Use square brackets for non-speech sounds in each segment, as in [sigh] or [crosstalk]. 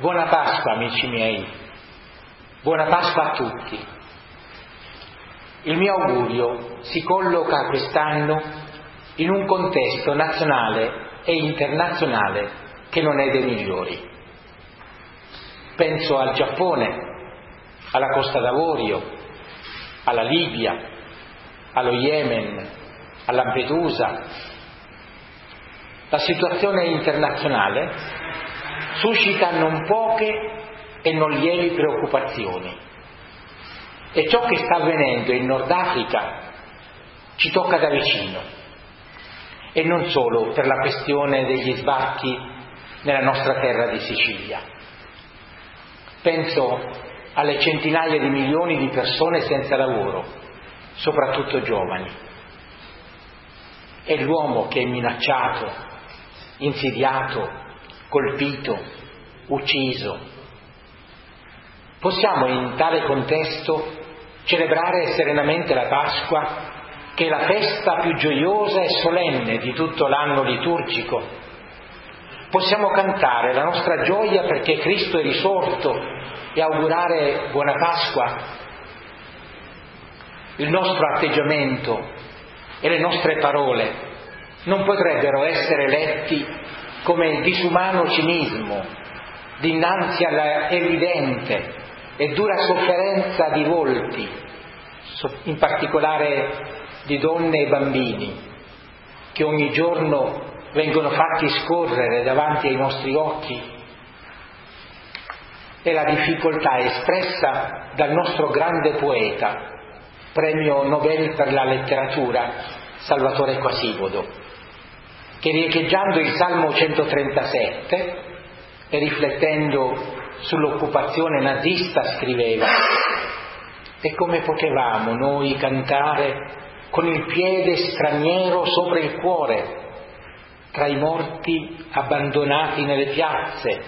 Buona Pasqua amici miei, buona Pasqua a tutti. Il mio augurio si colloca quest'anno in un contesto nazionale e internazionale che non è dei migliori. Penso al Giappone, alla Costa d'Avorio, alla Libia, allo Yemen, a Lampedusa. La situazione internazionale suscita non poche e non lievi preoccupazioni. E ciò che sta avvenendo in Nord Africa ci tocca da vicino. E non solo per la questione degli sbarchi nella nostra terra di Sicilia. Penso alle centinaia di milioni di persone senza lavoro, soprattutto giovani. È l'uomo che è minacciato, insidiato, colpito, ucciso. Possiamo in tale contesto celebrare serenamente la Pasqua, che è la festa più gioiosa e solenne di tutto l'anno liturgico. Possiamo cantare la nostra gioia perché Cristo è risorto e augurare buona Pasqua. Il nostro atteggiamento e le nostre parole non potrebbero essere letti come disumano cinismo dinanzi alla evidente e dura sofferenza di volti, in particolare di donne e bambini, che ogni giorno vengono fatti scorrere davanti ai nostri occhi, è la difficoltà espressa dal nostro grande poeta, premio Nobel per la letteratura, Salvatore Quasimodo che riecheggiando il Salmo 137 e riflettendo sull'occupazione nazista scriveva e come potevamo noi cantare con il piede straniero sopra il cuore, tra i morti abbandonati nelle piazze,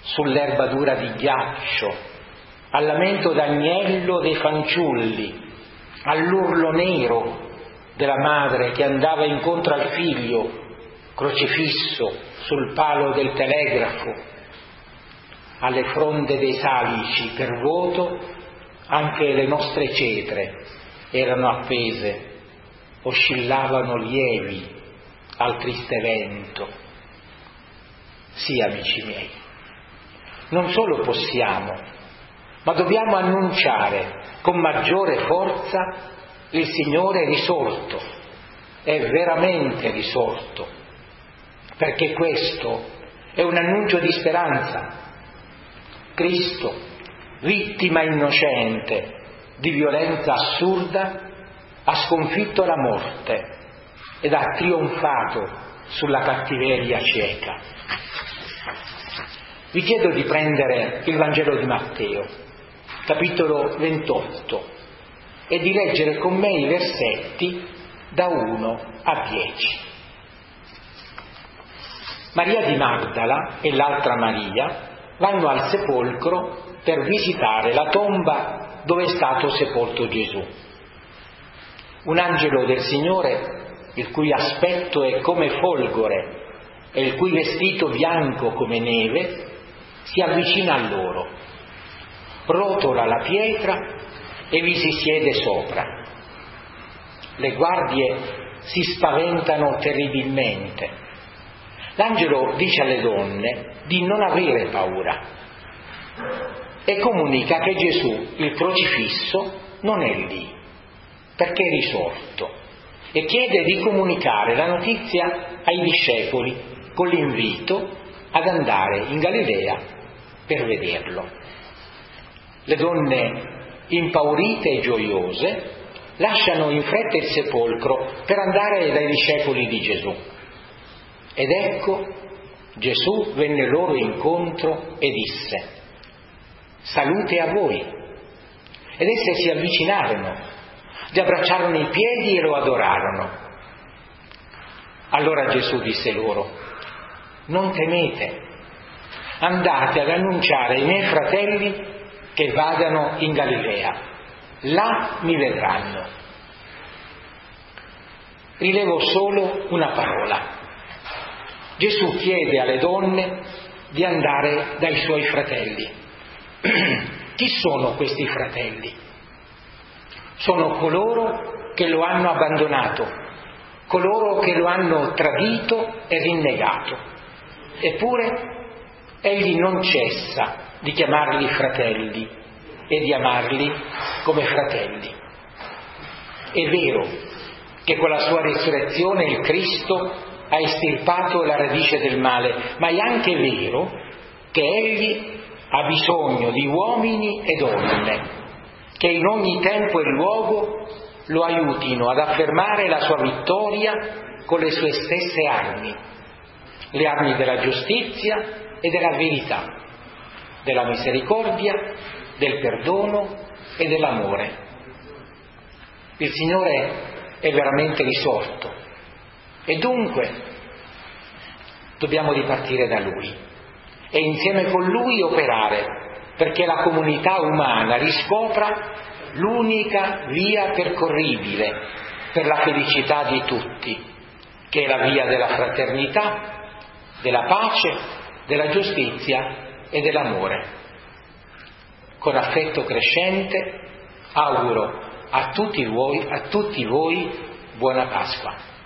sull'erba dura di ghiaccio, al lamento d'agnello dei fanciulli, all'urlo nero della madre che andava incontro al figlio crocifisso sul palo del telegrafo, alle fronde dei salici per voto anche le nostre cetre erano appese, oscillavano lievi al triste vento. Sì, amici miei, non solo possiamo, ma dobbiamo annunciare con maggiore forza il Signore risorto, è veramente risorto perché questo è un annuncio di speranza. Cristo, vittima innocente di violenza assurda, ha sconfitto la morte ed ha trionfato sulla cattiveria cieca. Vi chiedo di prendere il Vangelo di Matteo, capitolo 28, e di leggere con me i versetti da 1 a 10. Maria di Magdala e l'altra Maria vanno al sepolcro per visitare la tomba dove è stato sepolto Gesù. Un angelo del Signore, il cui aspetto è come folgore e il cui vestito bianco come neve, si avvicina a loro, rotola la pietra e vi si siede sopra. Le guardie si spaventano terribilmente L'angelo dice alle donne di non avere paura e comunica che Gesù, il crocifisso, non è lì, perché è risorto e chiede di comunicare la notizia ai discepoli con l'invito ad andare in Galilea per vederlo. Le donne impaurite e gioiose lasciano in fretta il sepolcro per andare dai discepoli di Gesù ed ecco Gesù venne loro incontro e disse, salute a voi. Ed esse si avvicinarono, gli abbracciarono i piedi e lo adorarono. Allora Gesù disse loro, non temete, andate ad annunciare ai miei fratelli che vadano in Galilea, là mi vedranno. Rilevo solo una parola Gesù chiede alle donne di andare dai suoi fratelli. [clears throat] Chi sono questi fratelli? Sono coloro che lo hanno abbandonato, coloro che lo hanno tradito e rinnegato. Eppure egli non cessa di chiamarli fratelli e di amarli come fratelli. È vero che con la sua risurrezione il Cristo ha estirpato la radice del male, ma è anche vero che egli ha bisogno di uomini e donne che in ogni tempo e luogo lo aiutino ad affermare la sua vittoria con le sue stesse armi, le armi della giustizia e della verità, della misericordia, del perdono e dell'amore. Il Signore è veramente risorto e dunque dobbiamo ripartire da Lui e insieme con Lui operare perché la comunità umana riscopra l'unica via percorribile per la felicità di tutti, che è la via della fraternità, della pace, della giustizia e dell'amore. Con affetto crescente auguro a tutti voi, a tutti voi buona Pasqua.